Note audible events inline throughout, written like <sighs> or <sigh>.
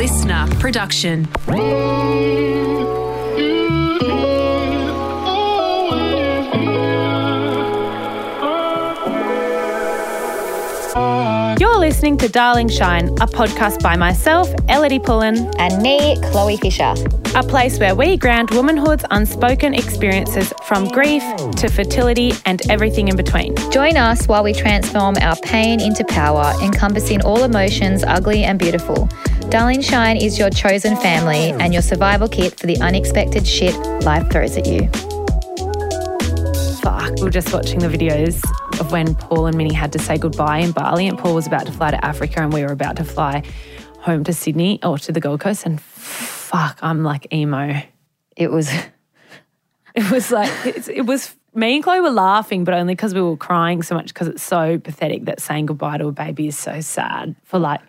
listener production. You're listening to Darling Shine, a podcast by myself, Ellidy Pullin, And me, Chloe Fisher. a place where we ground womanhood's unspoken experiences from grief to fertility and everything in between. Join us while we transform our pain into power, encompassing all emotions, ugly and beautiful. Darling Shine is your chosen family and your survival kit for the unexpected shit life throws at you. Fuck, we were just watching the videos of when Paul and Minnie had to say goodbye in Bali, and Paul was about to fly to Africa, and we were about to fly home to Sydney or to the Gold Coast. And fuck, I'm like emo. It was <laughs> It was like it's, it was. Me and Chloe were laughing, but only because we were crying so much because it's so pathetic that saying goodbye to a baby is so sad. For like,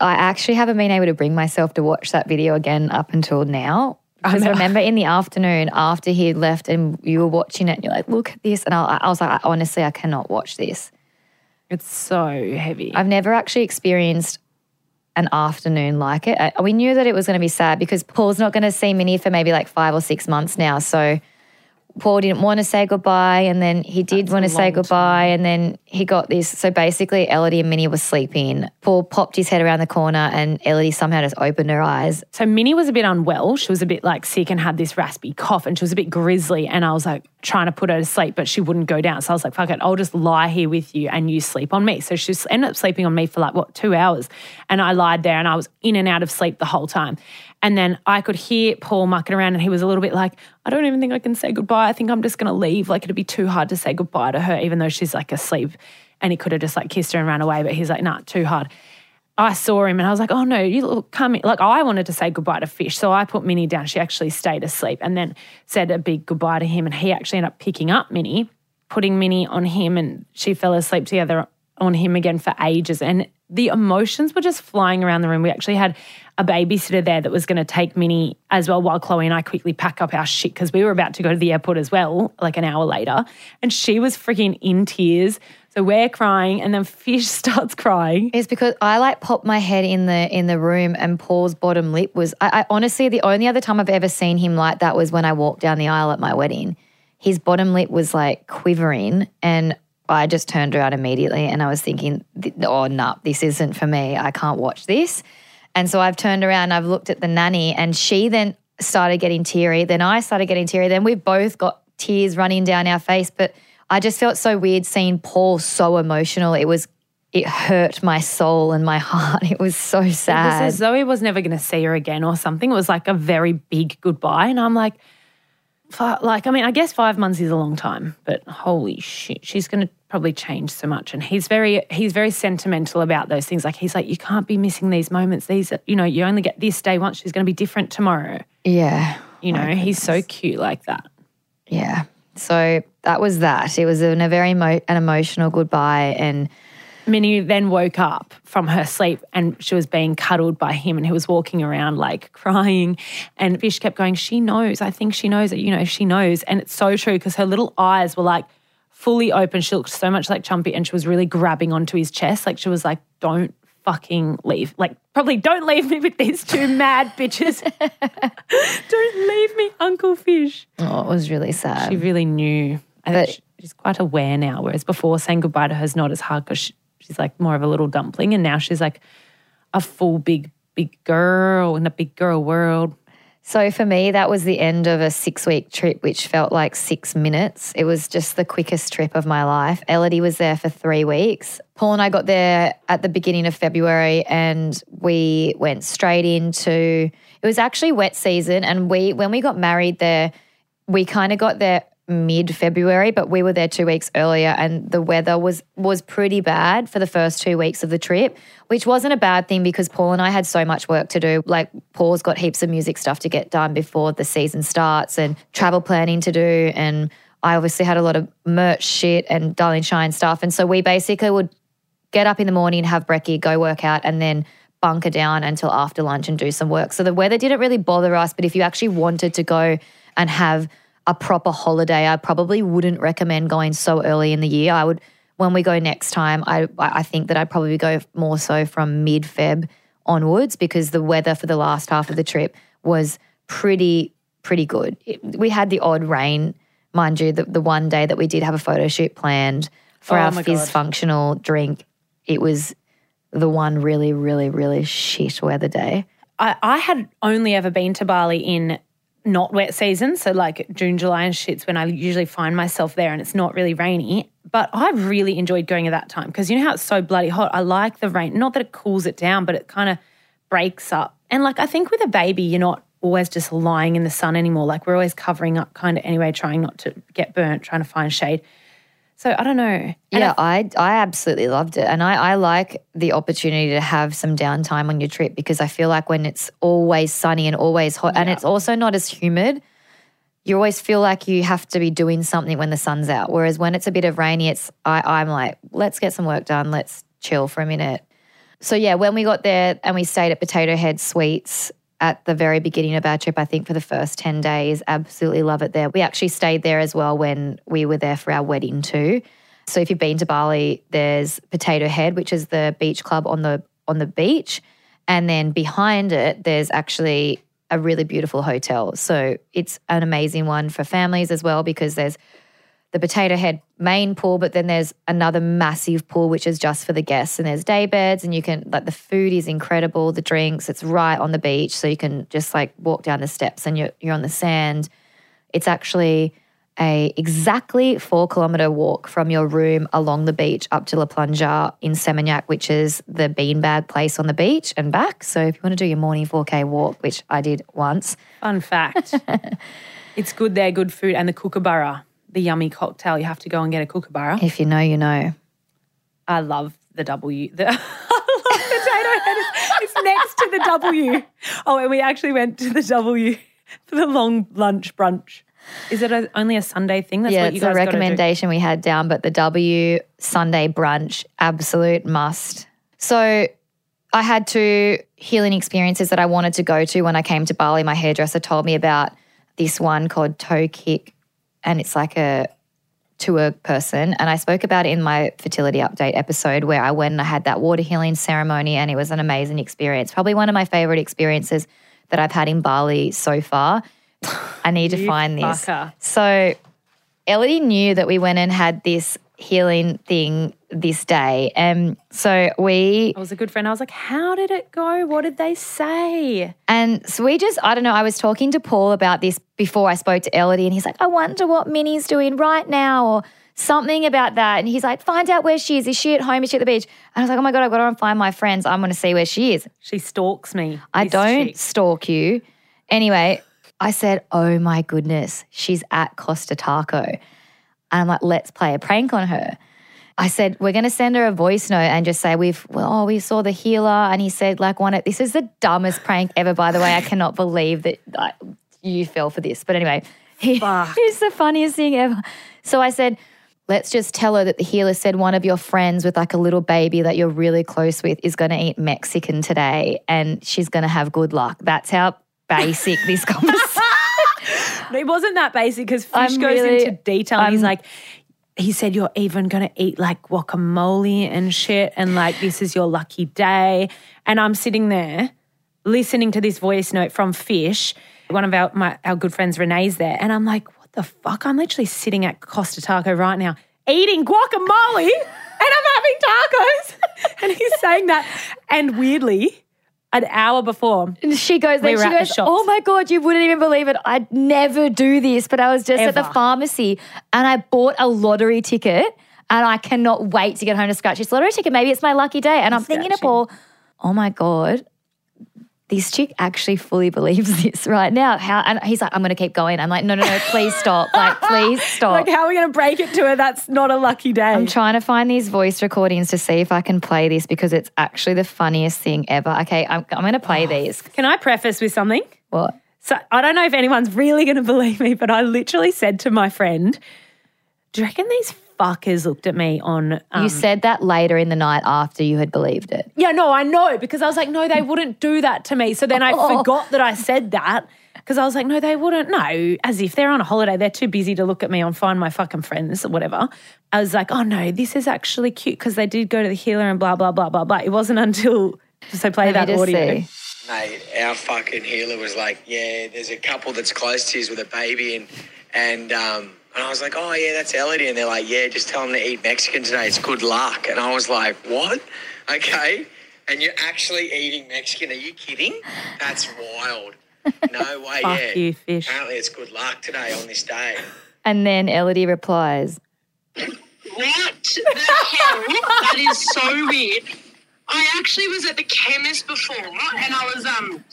I actually haven't been able to bring myself to watch that video again up until now. Because remember in the afternoon after he had left and you were watching it and you're like, look at this. And I, I was like, honestly, I cannot watch this. it's so heavy. I've never actually experienced an afternoon like it. I, we knew that it was going to be sad because Paul's not going to see Minnie for maybe like five or six months now. So Paul didn't want to say goodbye, and then he did want to say goodbye, and then he got this. So basically, Ellidy and Minnie were sleeping. Paul popped his head around the corner, and Ellidy somehow just opened her eyes. So Minnie was a bit unwell. She was a bit like sick and had this raspy cough and she was a bit grizzly. And I was like trying to put her to sleep, but she wouldn't go down. So I was like, fuck it, I'll just lie here with you and you sleep on me. So she ended up sleeping on me for like, what, two hours. And I lied there and I was in and out of sleep the whole time. And then I could hear Paul mucking around and he was a little bit like, I don't even think I can say goodbye. I think I'm just going to leave. Like it'd be too hard to say goodbye to her, even though she's like asleep. And he could have just like kissed her and ran away. But he's like, nah, too hard. I saw him and I was like, oh no, you look, come. Like I wanted to say goodbye to Fish. So I put Minnie down. She actually stayed asleep and then said a big goodbye to him. And he actually ended up picking up Minnie, putting Minnie on him and she fell asleep together on him again for ages. And the emotions were just flying around the room. We actually had a babysitter there that was going to take Minnie as well while Chloe and I quickly pack up our shit because we were about to go to the airport as well, like an hour later. And she was freaking in tears. So we're crying and then Fish <laughs> starts crying. It's because I like popped my head in the in the room, and Paul's bottom lip was. I, I honestly, the only other time I've ever seen him like that was when I walked down the aisle at my wedding. His bottom lip was like quivering, and I just turned around immediately, and I was thinking, "Oh no, this isn't for me. I can't watch this." And so I've turned around, I've looked at the nanny, and she then started getting teary. Then I started getting teary. Then we've both got tears running down our face. But I just felt so weird seeing Paul so emotional. It was, it hurt my soul and my <laughs> heart. It was so It was sad. as though he was never going to see her again or something. It was like a very big goodbye. And I'm like, like, I mean, I guess five months is a long time, but holy shit, she's going to probably change so much. And he's very, he's very sentimental about those things. Like, he's like, you can't be missing these moments. These, are- you know, you only get this day once. She's going to be different tomorrow. yeah. You know, he's so cute like that. Yeah. So that was that. It was an, a very mo- an emotional goodbye. And Minnie then woke up from her sleep and she was being cuddled by him and he was walking around like crying. And Fish kept going, She knows. I think she knows that, you know, she knows. And it's so true because her little eyes were like fully open. She looked so much like Chumpy and she was really grabbing onto his chest. Like she was like, Don't fucking leave. Like, probably don't leave me with these two mad bitches. <laughs> don't leave me, Uncle Fish. oh, it was really sad. She really knew. I think she- she's quite aware now, whereas before saying goodbye to her is not as hard because she, she's like more of a little dumpling, and now she's like a full big, big girl in a big girl world. So for me, that was the end of a six week trip, which felt like six minutes. It was just the quickest trip of my life. Ellidy was there for three weeks. Paul and I got there at the beginning of February and we went straight into it was actually wet season. And we when we got married there, we kind of got there mid February, but we were there two weeks earlier, and the weather was was pretty bad for the first two weeks of the trip, which wasn't a bad thing because Paul and I had so much work to do. Like Paul's got heaps of music stuff to get done before the season starts, and travel planning to do, and I obviously had a lot of merch shit and Darling Shine stuff, and so we basically would get up in the morning, have brekkie, go work out, and then bunker down until after lunch and do some work. So the weather didn't really bother us, but if you actually wanted to go and have a proper holiday, I probably wouldn't recommend going so early in the year. I would when we go next time, I I think that I'd probably go more so from mid Feb onwards because the weather for the last half of the trip was pretty pretty good. It- we had the odd rain, mind you. The, the one day that we did have a photo shoot planned for Oh our fizz God. functional drink, it was the one really, really, really shit weather day. I, I had only ever been to Bali in not wet season, so like June, July, and shits when I usually find myself there and it's not really rainy. But I really enjoyed going at that time because you know how it's so bloody hot. I like the rain. Not that it cools it down, but it kind of breaks up. And like I think with a baby, you're not always just lying in the sun anymore. Like we're always covering up kind of anyway, trying not to get burnt, trying to find shade. So I don't know. Yeah, I, I absolutely loved it. And I, I like the opportunity to have some downtime on your trip because I feel like when it's always sunny and always hot and it's also not as humid, you always feel like you have to be doing something when the sun's out. Whereas when it's a bit of rainy, it's I, I'm like, let's get some work done. Let's chill for a minute. So yeah, when we got there and we stayed at Potato Head Suites at the very beginning of our trip, I think for the first 10 days, absolutely love it there. We actually stayed there as well when we were there for our wedding too. So if you've been to Bali, there's Potato Head, which is the beach club on the on the beach, and then behind it there's actually a really beautiful hotel. So it's an amazing one for families as well because there's the Potato Head main pool, but then there's another massive pool which is just for the guests, and there's day beds, and you can like the food is incredible, the drinks, it's right on the beach, so you can just like walk down the steps and you're you're on the sand. It's actually a exactly four kilometer walk from your room along the beach up to La Plancha in Seminyak, which is the beanbag place on the beach and back. So if you want to do your morning 4K walk, which I did once, Fun fact. <laughs> it's good there, good food, and the kookaburra, the yummy cocktail. You have to go and get a kookaburra. if you know, you know. I love the W. The, <laughs> I love potato head. It's, next to the W. Oh, and we actually went to the W for the long lunch brunch. Is it a, only a Sunday thing? That's yeah, what you it's guys do. recommendation we had down, but the W Sunday brunch, absolute must. So I had two healing experiences that I wanted to go to when I came to Bali. My hairdresser told me about this one called Toekik, and it's like a tour person. And I spoke about it in my fertility update episode where I went and I had that water healing ceremony, and it was an amazing experience. Probably one of my favorite experiences that I've had in Bali so far. I need to find this. fucker. So Ellidy knew that we went and had this healing thing this day. And so we I was a good friend. I was like, how did it go? What did they say? and so we just I don't know, I was talking to Paul about this before I spoke to Ellidy and he's like, I wonder what Minnie's doing right now or something about that. And he's like, find out where she is. Is she at home? Is she at the beach? And I was like, oh my God, I've got to go and find my friends. I'm going to see where she is. She stalks me. I don't chick. stalk you. Anyway, I said, Oh my goodness, she's at Costa Taco. And I'm like, Let's play a prank on her. I said, We're going to send her a voice note and just say, We've, well, oh, we saw the healer. And he said, like, one, of- this is the dumbest prank ever, by the way. I cannot believe that like, you fell for this. But anyway, <laughs> he, Fuck. it's the funniest thing ever. So I said, Let's just tell her that the healer said one of your friends with like a little baby that you're really close with is going to eat Mexican today and she's going to have good luck. That's how basic this <laughs> conversation. It wasn't that basic because Fish I'm goes really- into detail. he's like, he said, You're even going to eat like guacamole and shit. And like, this is your lucky day. And I'm sitting there listening to this voice note from Fish. One of our, my, our good friends, Renee's there. And I'm like, What the fuck? I'm literally sitting at Costa Taco right now eating guacamole <laughs> and I'm having tacos. <laughs> and he's saying that. And weirdly, an hour before, And she goes, then We were she goes. Oh my God, you wouldn't even believe it. I'd never do this, but I was just at the pharmacy and I bought a lottery ticket and I cannot wait to get home to scratch this lottery ticket. Maybe it's my lucky day. And I'm thinking to. Paul, oh my God, this chick actually fully believes this right now. How? And he's like, I'm going to keep going. I'm like, no, no, no, please stop. Like, please <laughs> stop. like, how are we going to break it to her? That's not a lucky day. I'm trying to find these voice recordings to see if I can play this because it's actually the funniest thing ever. Okay, I'm, I'm going to play oh, these. Can I preface with something? What? So I don't know if anyone's really going <laughs> to believe me, but I literally said to my friend, "Do you reckon these fuckers looked at me on?" Um, You said that later in the night after you had believed it. yeah, no, I know because I was like, "No, they wouldn't do that to me." So then I <laughs> Oh. forgot that I said that because I was like, "No, they wouldn't." No, as if they're on a holiday, they're too busy to look at me on Find My Fucking Friends or whatever. I was like, "Oh no, this is actually cute because they did go to the healer and blah blah blah blah blah." It wasn't until So play Let that just audio. see. Mate, our fucking healer was like, yeah, there's a couple that's close to you with a baby, and and um, and I was like, oh yeah, that's Ellidy, and they're like, yeah, just tell them to eat Mexican today. It's good luck, and I was like, what? Okay, and you're actually eating Mexican? Are you kidding? That's wild. No <laughs> way. Fuck yeah. you, fish. Apparently, it's good luck today on this day. And then Ellidy replies, What the hell? That is so weird. I actually was at the chemist before and I was um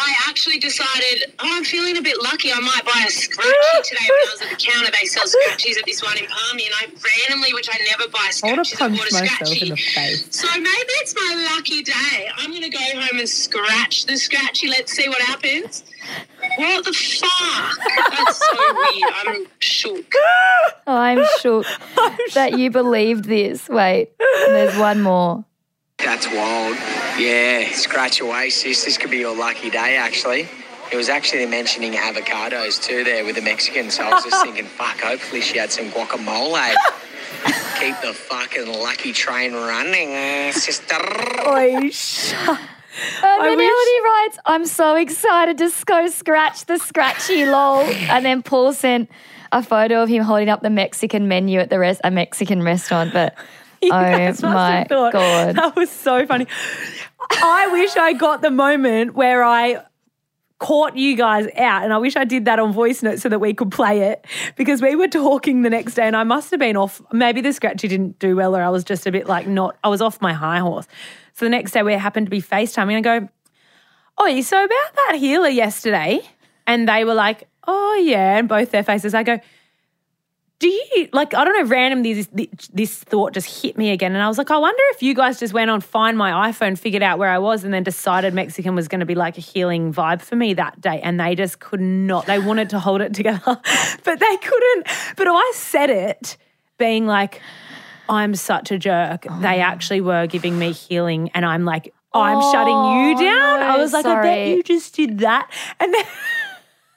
I actually decided, oh, I'm feeling a bit lucky. I might buy a scratchy <laughs> today when I was at the counter. They sell scratchies at this one in Palmy, and I randomly, which I never buy I want to I punch bought a myself in scratchy. the face. So maybe it's my lucky day. I'm going to go home and scratch the scratchy. Let's see what happens. What the fuck? That's so weird. I'm shook. oh, <laughs> I'm shook that you believed this. Wait, there's one more. That's wild. Yeah, scratch away, sis. This could be your lucky day, actually. It was actually mentioning avocados too there with the Mexican, so I was just <laughs> thinking, fuck, hopefully she had some guacamole. <laughs> Keep the fucking lucky train running, uh, sister. Oi, shut. And then wish- Ellidy writes, I'm so excited to go scratch the scratchy lol. And then Paul sent a photo of him holding up the Mexican menu at the rest a Mexican restaurant. But <laughs> You oh guys must have my thought, god. That was so funny. I wish I got the moment where I caught you guys out and I wish I did that on voice note so that we could play it because we were talking the next day and I must have been off maybe the scratchy didn't do well or I was just a bit like not I was off my high horse. So the next day we happened to be FaceTiming and I go, Oh, so about that healer yesterday? And they were like, Oh yeah, and both their faces. I go, do you like i don't know randomly this, this thought just hit me again. And i was like i wonder if you guys just went on find my iphone figured out where i was and then decided mexican was going to be like a healing vibe for me that day. And they just could not they wanted to hold it together <laughs> but they couldn't. But i said it being like i'm such a jerk. Oh they actually were giving me healing and i'm like i'm oh, shutting you Oh, down. No, i was like i bet you just did that. And then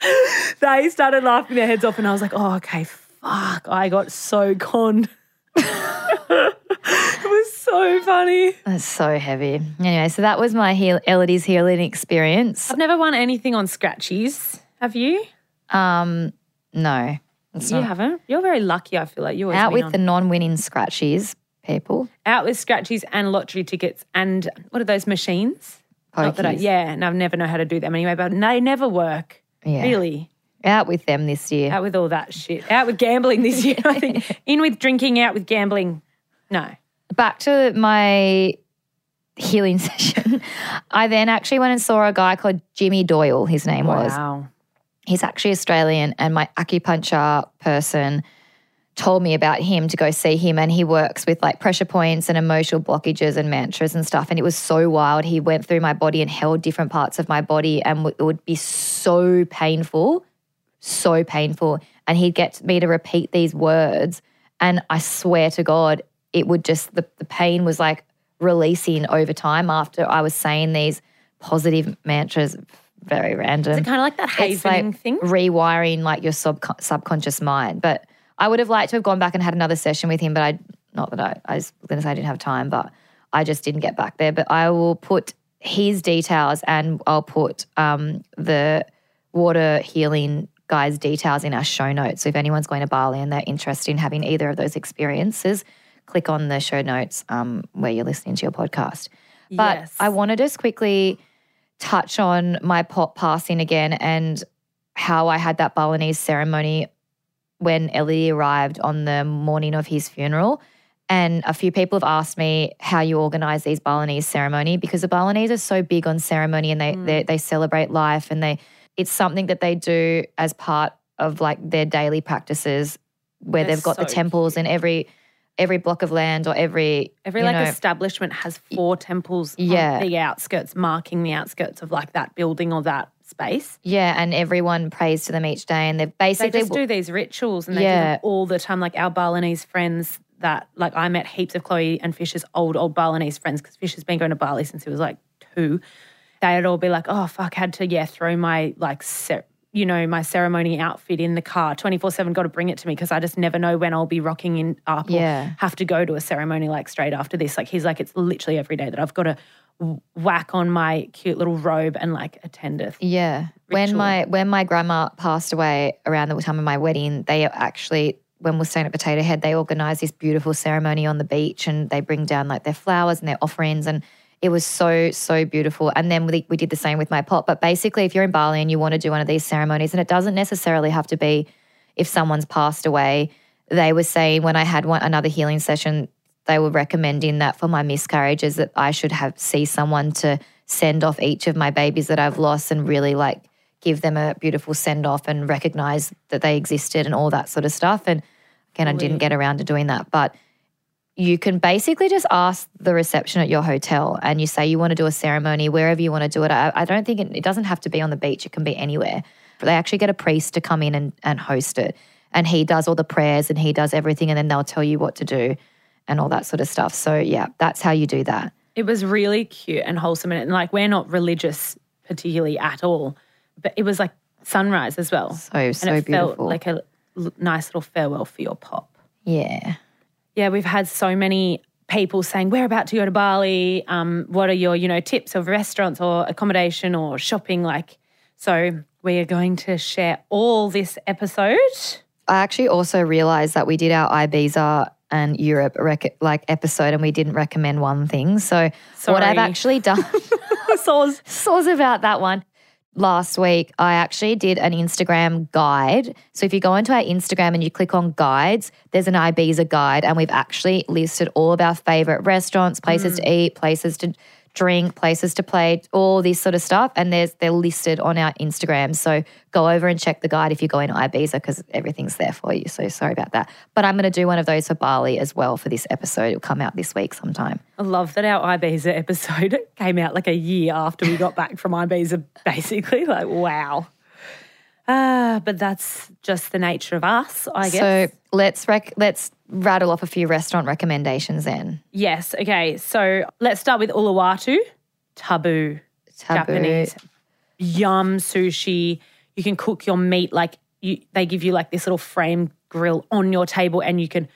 <laughs> they started laughing their heads off, and I was like, oh, okay, fuck. I got so conned. <laughs> it was so funny. That's so heavy. Anyway, so that was my heal- Ellidy's healing experience. I've never won anything on scratchies. Have you? Um, no. You not. haven't. You're very lucky. I feel like you are Out with the non-winning scratchies, people. out with scratchies and lottery tickets and what are those machines? Not that I, Pokies. yeah, and I've never know how to do them anyway, but they never work. Yeah. Really. Out with them this year. Out with all that shit. Out with gambling this year, I think. <laughs> In with drinking, out with gambling. No. Back to my healing <laughs> session. I then actually went and saw a guy called Jimmy Doyle, his name was. Wow. He's actually Australian, and my acupuncture person told me about him to go see him. And he works with like pressure points and emotional blockages and mantras and stuff. And it was so wild. He went through my body and held different parts of my body, and it would be so painful, so painful. And he'd get me to repeat these words. And I swear to God, it would just, the, the pain was like releasing over time after I was saying these positive mantras. Very random It's kind of like that it's like thing? rewiring like your sub- subconscious mind. But I would have liked to have gone back and had another session with him, but I not that I, I was going to say I didn't have time, but I just didn't get back there. But I will put his details and I'll put um, the water healing guy's details in our show notes. So if anyone's going to Bali and they're interested in having either of those experiences, click on the show notes um, where you're listening to your podcast. But Yes. I want to just quickly touch on my pop passing again and how I had that Balinese ceremony when Ellie arrived on the morning of his funeral. And a few people have asked me how you organize these Balinese ceremony because the Balinese are so big on ceremony and they they, they celebrate life and they it's something that they do as part of like their daily practices where They're they've got the so temples in every every block of land or every Every like know, establishment has four temples Yeah. on the outskirts, marking the outskirts of like that building or that space. yeah, and everyone prays to them each day and They basically just do these rituals and they do Yeah. them all the time. Like our Balinese friends that like I met heaps of Chloe and Fisher's old, old Balinese friends because Fisher's been going to Bali since he was like two. They'd all be like, oh, fuck, had to, yeah, throw my like cer- you know, my ceremony outfit in the car 24 7, got to bring it to me because I just never know when I'll be rocking in up or have to go to a ceremony like straight after this. Like, he's like, it's literally every day that I've got to whack on my cute little robe and like attend a Yeah. When my when my grandma passed away around the time of my wedding, they actually when we're staying at Potato Head, they organised this beautiful ceremony on the beach and they bring down like their flowers and their offerings and it was so so beautiful. And then we, we did the same with my pot. But basically, if you're in Bali and you want to do one of these ceremonies, and it doesn't necessarily have to be if someone's passed away. They were saying when I had one another healing session, they were recommending that for my miscarriages that I should have see someone to send off each of my babies that I've lost and really like give them a beautiful send off and recognize that they existed and all that sort of stuff. And again, I didn't get around to doing that, but you can basically just ask the reception at your hotel and you say you want to do a ceremony wherever you want to do it. I, I don't think it, it doesn't have to be on the beach, it can be anywhere. But they actually get a priest to come in and, and host it. And he does all the prayers and he does everything, and then they'll tell you what to do and all that sort of stuff. So, yeah, that's how you do that. It was really cute and wholesome. And like, we're not religious particularly at all, but it was like sunrise as well. So, so and it beautiful. felt like a l- nice little farewell for your pop. yeah. Yeah, we've had so many people saying, We're about to go to Bali. Um, what are your, you know, tips of restaurants or accommodation or shopping like? So we are going to share all this episode. I actually also realized that we did our Ibiza and Europe rec- like episode and we didn't recommend one thing. So what I've actually done <laughs> Saws. source <laughs> about that one. Last week, I actually did an Instagram guide. So if you go into our Instagram and you click on guides, there's an Ibiza guide, and we've actually listed all of our favorite restaurants, places to mm. eat, places to drink, places to play, all this sort of stuff. And there's they're listed on our Instagram. So go over and check the guide if you're going to Ibiza because everything's there for you. So sorry about that. But I'm going to do one of those for Bali as well for this episode. It'll come out this week sometime. I love that our Ibiza episode <laughs> came out like a year after we got back from Ibiza, basically. <laughs> Like, wow. Ah, but that's just the nature of us, I guess. So let's rec- let's rattle off a few restaurant recommendations then. yes. Okay. So let's start with Uluwatu, Tabu, Tabu. Japanese, yum sushi. You can cook your meat like you. They give you like this little frame grill on your table, and you can,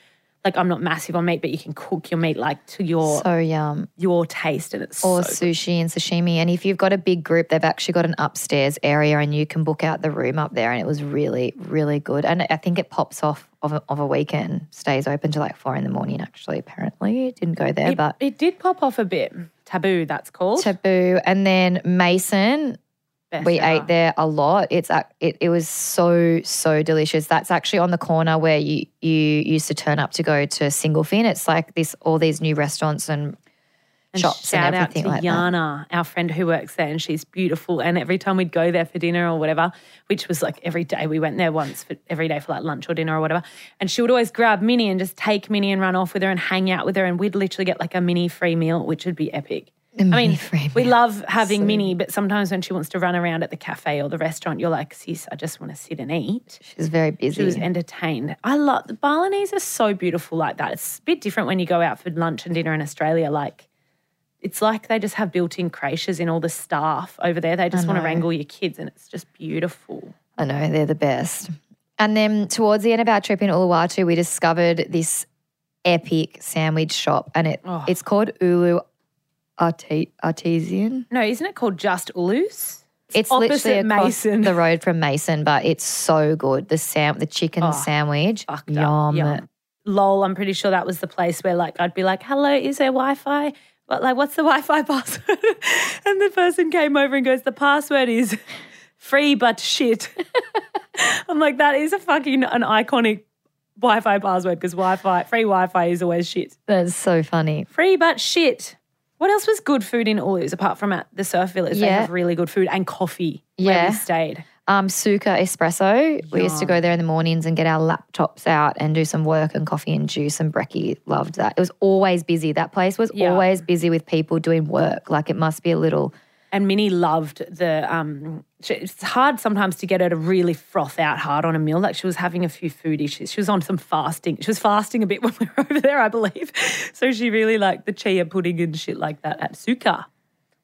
like, I'm not massive on meat, but you can cook your meat like to your So yum. your taste, and it's Or so sushi and sashimi. And if you've got a big group, they've actually got an upstairs area and you can book out the room up there. And it was really, really good. And I think it pops off of a, of a weekend, stays open till like four in the morning, actually, apparently. It didn't go there, It, but it did pop off a bit. Tabu, that's called. taboo. And then Mason, Best we ever. ate there a lot. It's it, it was so so delicious. That's actually on the corner where you you used to turn up to go to Single Fin. It's like this all these new restaurants and, And shops shout and everything out like to that. Yana, our friend who works there, and she's beautiful. And every time we'd go there for dinner or whatever, which was like every day, we went there once for every day for like lunch or dinner or whatever. And she would always grab Minnie and just take Minnie and run off with her and hang out with her. And we'd literally get like a mini free meal, which would be epic. I mean, we love having Minnie, but sometimes when she wants to run around at the cafe or the restaurant, you're like, sis, I just want to sit and eat. She's very busy. She was entertained. I love the Balinese are so beautiful like that. It's a bit different when you go out for lunch and dinner in Australia. Like it's like they just have built-in creches in all the staff over there. They just want to wrangle your kids, and it's just beautiful. I know they're the best. And then towards the end of our trip in Uluwatu, we discovered this epic sandwich shop, and it Oh. it's called Ulu Arte- Artesian. No, isn't it called just Ulus? It's opposite literally across Mason. the road from Mason, but it's so good. The sam, the chicken oh, sandwich, Oh, Fucked up. yum. Yum. Lol, I'm pretty sure that was the place where like I'd be like, "Hello, is there Wi-Fi?" But like, what's the Wi-Fi <laughs> password? and the person came over and goes, "The password is <laughs> free but shit." <laughs> I'm like, that is a fucking an iconic Wi-Fi password because Wi-Fi free Wi-Fi is always shit. That's so funny. Free but shit. What else was good food in Ulus apart from at the Surf Village? They have really good food and coffee where Yeah. we stayed. Um, Suka Espresso. We used to go there in the mornings and get our laptops out and do some work and coffee and juice. And Brecky loved that. It was always busy. That place was Yeah. always busy with people doing work. Like it must be a little. And Minnie loved the. Um, she- it's hard sometimes to get her to really froth out hard on a meal. Like she was having a few food issues. She was on some fasting. She was fasting a bit <laughs> when we were over there, I believe. <laughs> So she really liked the chia pudding and shit like that at Suka.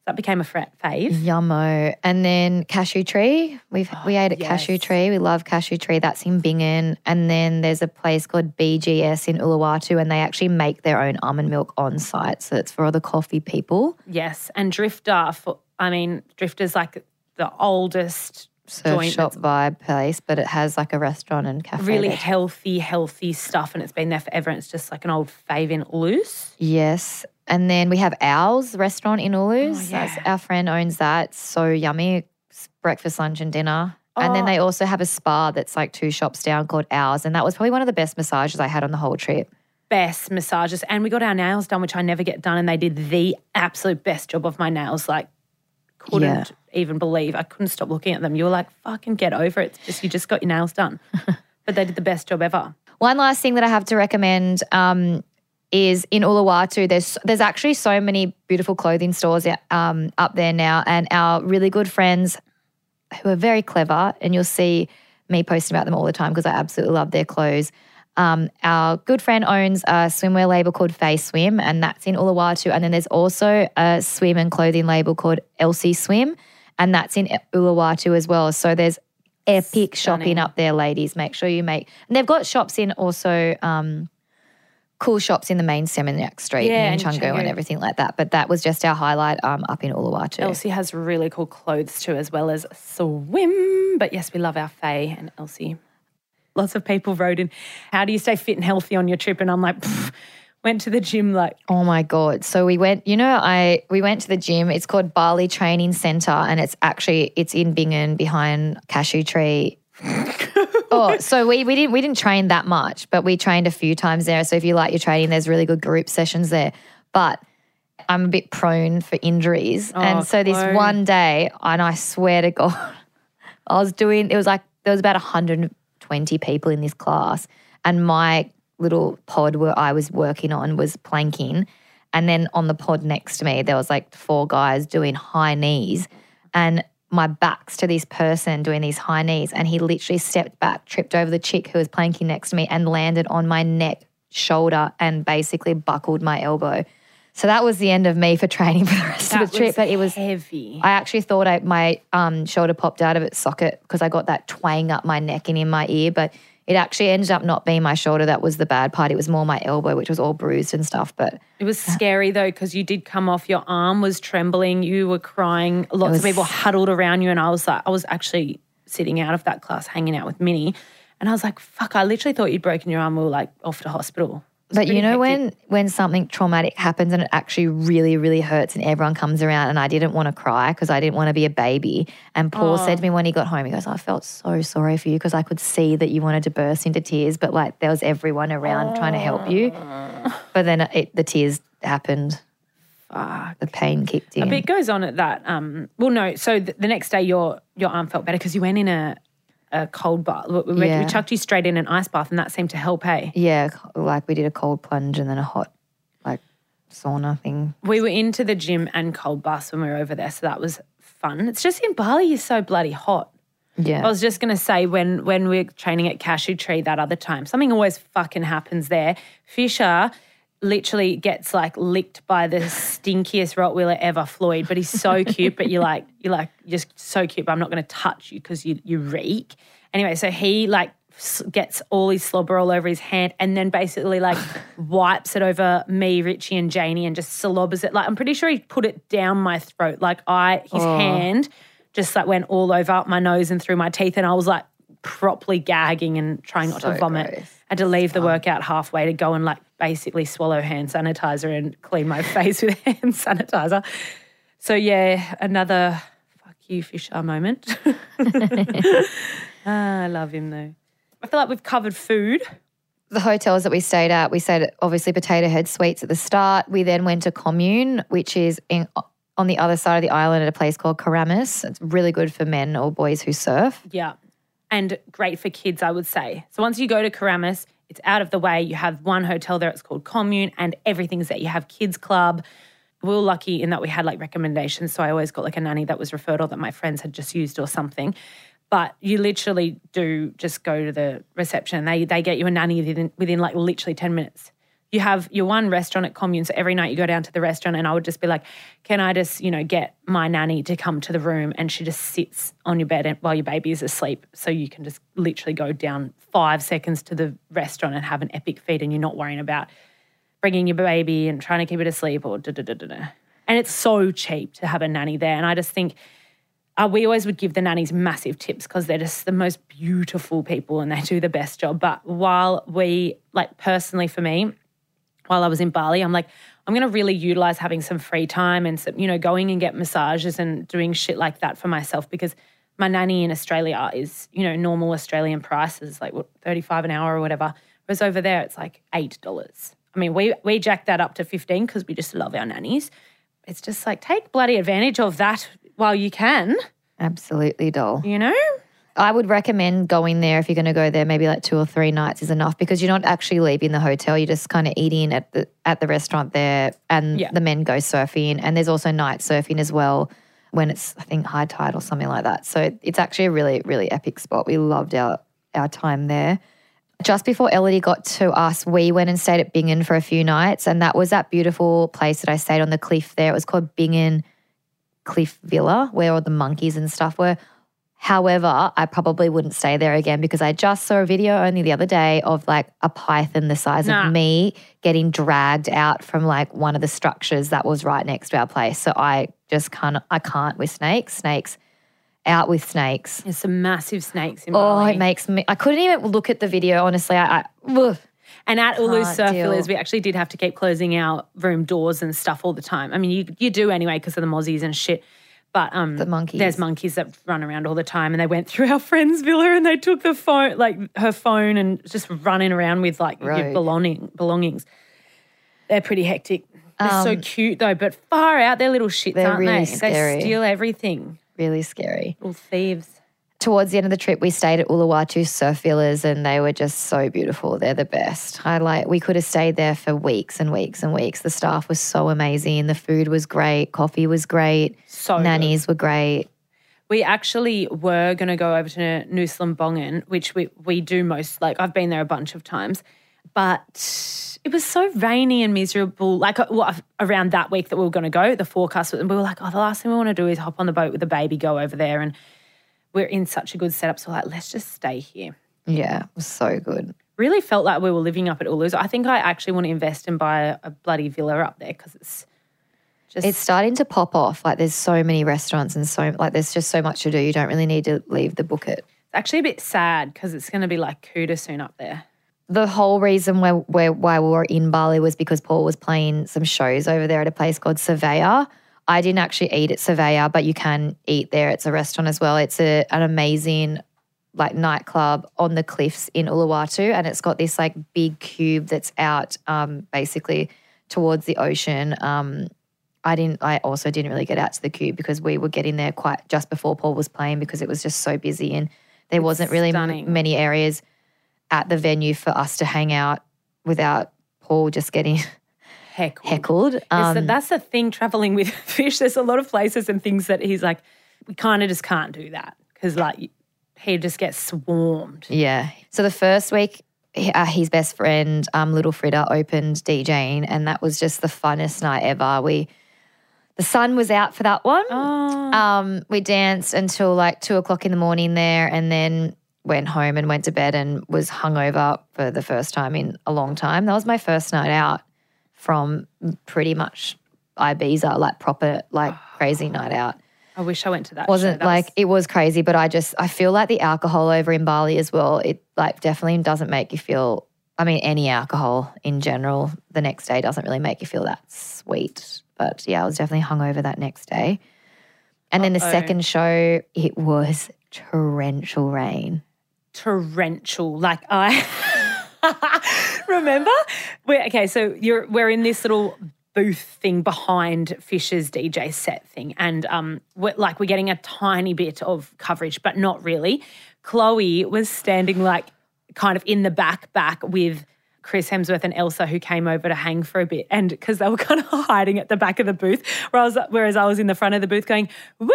That became a frat fave. Yummo. And then cashew tree. We've we ate at cashew tree. We love cashew tree. That's in Bingin. And then there's a place called BGS in Uluwatu, and they actually make their own almond milk on site. So it's for all the coffee people. Yes, and Drifter. For I mean, Drifter's like the oldest Surf joint. shop vibe place, but it has like a restaurant and cafe. Really there. healthy, healthy stuff, and it's been there forever. And it's just like an old fave in loose. Yes. And then we have Owls restaurant in Ulus. Oh, That's yeah. our friend owns that. It's so yummy. It's breakfast, lunch, and dinner. And then Oh. they also have a spa that's like two shops down called Owls. And that was probably one of the best massages I had on the whole trip. Best massages, and we got our nails done, which I never get done, and they did the absolute best job of my nails. Like, couldn't even believe. I couldn't stop looking at them. You were like, "Fucking get over it." Just you just got your nails done, <laughs> but they did the best job ever. One last thing that I have to recommend um, is in Uluwatu. There's there's actually so many beautiful clothing stores um, up there now, and our really good friends who are very clever, and you'll see me posting about them all the time because I absolutely love their clothes. Um, our good friend owns a swimwear label called Face Swim, and that's in Uluwatu. And then there's also a swim and clothing label called Elsie Swim, and that's in Uluwatu as well. So there's epic shopping up there, ladies. Make sure you make. And they've got shops in also um, cool shops in the main Seminyak Street Yeah, in in Canggu and everything like that. But that was just our highlight um, up in Uluwatu. Elsie has really cool clothes too, as well as swim. But yes, we love our Faye and Elsie. Lots of people wrote in, "How do you stay fit and healthy on your trip?" And I'm like, went to the gym like Oh my god! So we went. You know, I we went to the gym. It's called Bali Training Center, and it's actually it's in Bingin behind Cashew Tree. <laughs> oh, so we we didn't we didn't train that much, but we trained a few times there. So if you like your training, there's really good group sessions there. But I'm a bit prone for injuries, oh, and so this one day, and I swear to God, <laughs> I was doing. It was like there was about 120 people in this class, and my little pod where I was working on was planking, and then on the pod next to me, there was like four guys doing high knees, and my back's to this person doing these high knees, and he literally stepped back, tripped over the chick who was planking next to me, and landed on my neck, shoulder, and basically buckled my elbow. So that was the end of me for training for the rest that of the trip. But it was heavy. I actually thought I, my um, shoulder popped out of its socket because I got that twang up my neck and in my ear. But it actually ended up not being my shoulder that was the bad part. It was more my elbow, which was all bruised and stuff. But It was scary though because you did come off. Your arm was trembling. You were crying. Lots was- of people huddled around you, and I was like, I was actually sitting out of that class, hanging out with Minnie, and I was like, "Fuck!" I literally thought you'd broken your arm. We were like off to hospital. It but you know hectic. when when something traumatic happens and it actually really really hurts and everyone comes around and I didn't want to cry because I didn't want to be a baby. And Paul said to me when he got home, he goes, "I felt so sorry for you because I could see that you wanted to burst into tears, but like there was everyone around trying to help you." But then it, the tears happened. Fuck. The pain kicked in. A bit goes on at that. Um, well, no. So th- the next day, your your arm felt better because you went in a a cold bath. We, Yeah. we chucked you straight in an ice bath, and that seemed to help. Hey, Yeah, like we did a cold plunge and then a hot, like sauna thing. we were into the gym and cold baths when we were over there, so that was fun. It's just in Bali, you're so bloody hot. Yeah. I was just gonna say when when we're training at Cashew Tree that other time, something always fucking happens there. Fisher literally gets like licked by the stinkiest Rottweiler ever, Floyd. But he's so cute. But you're like you're like you're just so cute. But I'm not gonna touch you because you you reek. Anyway, so he like gets all his slobber all over his hand and then basically like wipes it over me, Richie, and Janie and just slobbers it. Like I'm pretty sure he put it down my throat. Like I his oh. hand just like went all over my nose and through my teeth, and I was like properly gagging and trying not to vomit. gross. had to leave the workout halfway to go and like basically swallow hand sanitizer and clean my <laughs> face with <laughs> hand sanitizer. So yeah, another fuck you Fisher moment. <laughs> ah, I love him though. I feel like we've covered food. the hotels that we stayed at, we stayed at obviously Potato Head Suites at the start. We then went to Komune, which is in on the other side of the island at a place called Keramas. It's really good for men or boys who surf. Yeah. And great for kids, I would say. So once you go to Keramas, it's out of the way. You have one hotel there, it's called Komune, and everything's there. You have kids club. We were lucky in that we had like recommendations. So I always got like a nanny that was referred or that my friends had just used or something. But you literally do just go to the reception. and They they get you a nanny within, within like literally 10 minutes. You have your one restaurant at Komune. So every night you go down to the restaurant, and I would just be like, "Can I just, you know, get my nanny to come to the room?" And she just sits on your bed while your baby is asleep, so you can just literally go down five seconds to the restaurant and have an epic feed, and you're not worrying about bringing your baby and trying to keep it asleep or da da da da da. And it's so cheap to have a nanny there, and I just think. Uh, we always would give the nannies massive tips because they're just the most beautiful people and they do the best job. But while we, like personally for me, while I was in Bali, I'm like, I'm going to really utilize having some free time and, some, you know, going and get massages and doing shit like that for myself because my nanny in Australia is, you know, normal Australian prices, like what, 35 an hour or whatever. Whereas over there, it's like $8. I mean, we, we jacked that up to 15 because we just love our nannies. It's just like, take bloody advantage of that while you can, Absolutely, doll. you know? I would recommend going there if you're going to go there. Maybe like two or three nights is enough because you're not actually leaving the hotel. You're just kind of eating at the at the restaurant there, and Yeah. the men go surfing. And there's also night surfing as well when it's I think high tide or something like that. So it's actually a really really epic spot. We loved our our time there. Just before Ellidy got to us, we went and stayed at Bingin for a few nights, and that was that beautiful place that I stayed on the cliff there. It was called Bingin Cliff Villa, where all the monkeys and stuff were. However, I probably wouldn't stay there again because I just saw a video only the other day of like a python the size Nah. of me getting dragged out from like one of the structures that was right next to our place. So I just can't, I can't with snakes. Snakes, out with snakes. There's some massive snakes in Oh, it makes me, I couldn't even look at the video, honestly. I, I. And at Ulu Can't Surf deal. Villas, we actually did have to keep closing our room doors and stuff all the time. I mean, you you do anyway because of the mozzies and shit. But um, The monkeys. There's monkeys that run around all the time, and they went through our <laughs> friend's villa and they took the phone, like her phone, and just running around with like your belonging belongings. They're pretty hectic. They're so cute though, but far out, they're little shits, Um, aren't really they? scary. They steal everything. really scary. Little thieves. Towards the end of the trip, we stayed at Uluwatu surf villas, and they were just so beautiful. They're the best. I like. We could have stayed there for weeks and weeks and weeks. The staff was so amazing. The food was great. Coffee was great. So good. nannies were great. We actually were going to go over to Nusa Lembongan, which we, we do most, like I've been there a bunch of times, but it was so rainy and miserable. Like uh, well, around that week that we were going to go, the forecast, was- and we were like, oh, the last thing we want to do is hop on the boat with the baby, go over there. And we're in such a good setup. So, like, let's just stay here. Yeah, it was so good. Really felt like we were living up at Ulu's. I think I actually want to invest and buy a, bloody villa up there because it's just. It's starting to pop off. Like there's so many restaurants and so like there's just so much to do. You don't really need to leave the book it. actually a bit sad because it's going to be like Kuta soon up there. the whole reason why, why, why we were in Bali was because Paul was playing some shows over there at a place called Savaya. I didn't actually eat at Savaya, but you can eat there. It's a restaurant as well. It's a, an amazing like nightclub on the cliffs in Uluwatu, and it's got this like big cube that's out um, basically towards the ocean. Um, I didn't. I also didn't really get out to the cube because we were getting there quite just before Paul was playing because it was just so busy and there wasn't really m- many areas at the venue for us to hang out without Paul just getting <laughs> Heck. heckled. The- Um, that's the thing traveling with <laughs> fish. There's a lot of places and things that he's like, we kind of just can't do that because like he just gets swarmed. yeah. So the first week, uh, his best friend, um, Little Fritter, opened DJing, and that was just the funnest night ever. We, the sun was out for that one. Oh, Um, we danced until like two o'clock in the morning there, and then went home and went to bed and was hungover for the first time in a long time. That was my first night out from pretty much Ibiza, like proper, like <sighs> crazy night out. I wish I went to that. It wasn't. That like was- it was crazy, but I just I feel like the alcohol over in Bali as well. It like definitely doesn't make you feel. I mean, any alcohol in general, the next day doesn't really make you feel that sweet. But yeah, I was definitely hungover that next day. And then the Uh-oh. second show, it was torrential rain. torrential. Like I <laughs> <laughs> remember. We're, okay, so you're we're in this little booth thing behind Fisher's DJ set thing, and um, we're, like we're getting a tiny bit of coverage, but not really. Chloe was standing like kind of in the back, back with Chris Hemsworth and Elsa who came over to hang for a bit, and because they were <laughs> kind of hiding at the back of the booth, whereas whereas I was in the front of the booth going woo,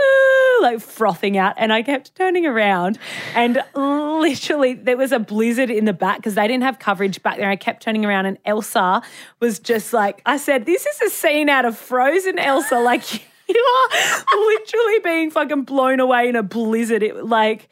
like frothing out, and I kept turning around, and <laughs> literally there was a blizzard in the back because they didn't have coverage back there. I kept turning around, and Elsa was just like, I said, this is a scene out of Frozen, Elsa, like. <laughs> You are literally being fucking blown away in a blizzard. It like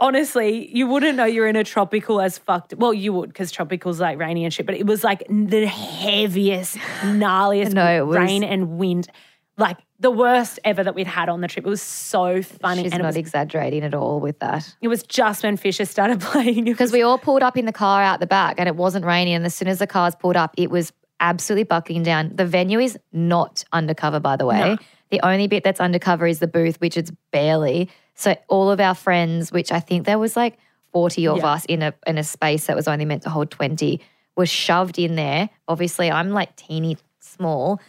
honestly, you wouldn't know you're in a tropical as fucked. Well, you would because tropical's like rainy and shit, but it was like the heaviest, gnarliest No, was- rain and wind, like the worst ever that we'd had on the trip. It was so funny, She's and not was, exaggerating at all with that. it was just when Fisher started <laughs> playing. Because we all pulled up in the car out the back and it wasn't raining. And as soon as the cars pulled up, it was absolutely bucking down. The venue is not undercover, by the way. No. The only bit that's undercover is the booth, which it's barely. So all of our friends, which I think there was like 40 of Yeah. us in a in a space that was only meant to hold 20, were shoved in there. Obviously, I'm like teeny small.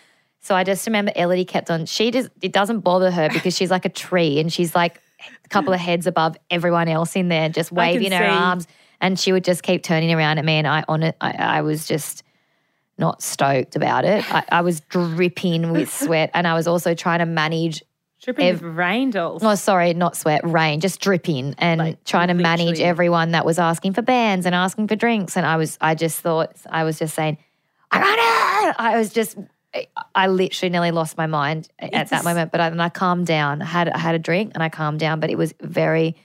So I just remember Ellidy kept on, she just, it doesn't bother her <laughs> because she's like a tree and she's like a couple of heads above everyone else in there, just waving her see. arms. And she would just keep turning around at me. And I, on it, I, I was just not stoked about it. I, I was dripping with <laughs> sweat and I was also trying to manage, dripping ev- with rain dolls. oh, sorry, not sweat, rain, just dripping and Like, trying to manage everyone that was asking for bands and asking for drinks. And I was, I just thought, I was just saying, I got it. I was just, I literally nearly lost my mind at It's that moment. But I, then I calmed down. I had, I had a drink and I calmed down. But it was very,